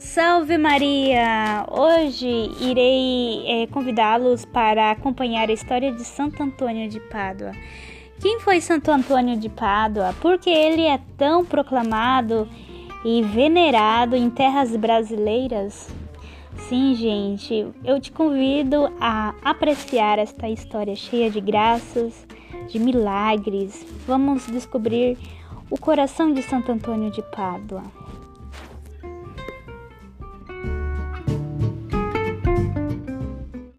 Salve Maria! Hoje irei é, convidá-los para acompanhar a história de Santo Antônio de Pádua. Quem foi Santo Antônio de Pádua? Por que ele é tão proclamado e venerado em terras brasileiras? Sim, gente, eu te convido a apreciar esta história cheia de graças, de milagres. Vamos descobrir o coração de Santo Antônio de Pádua.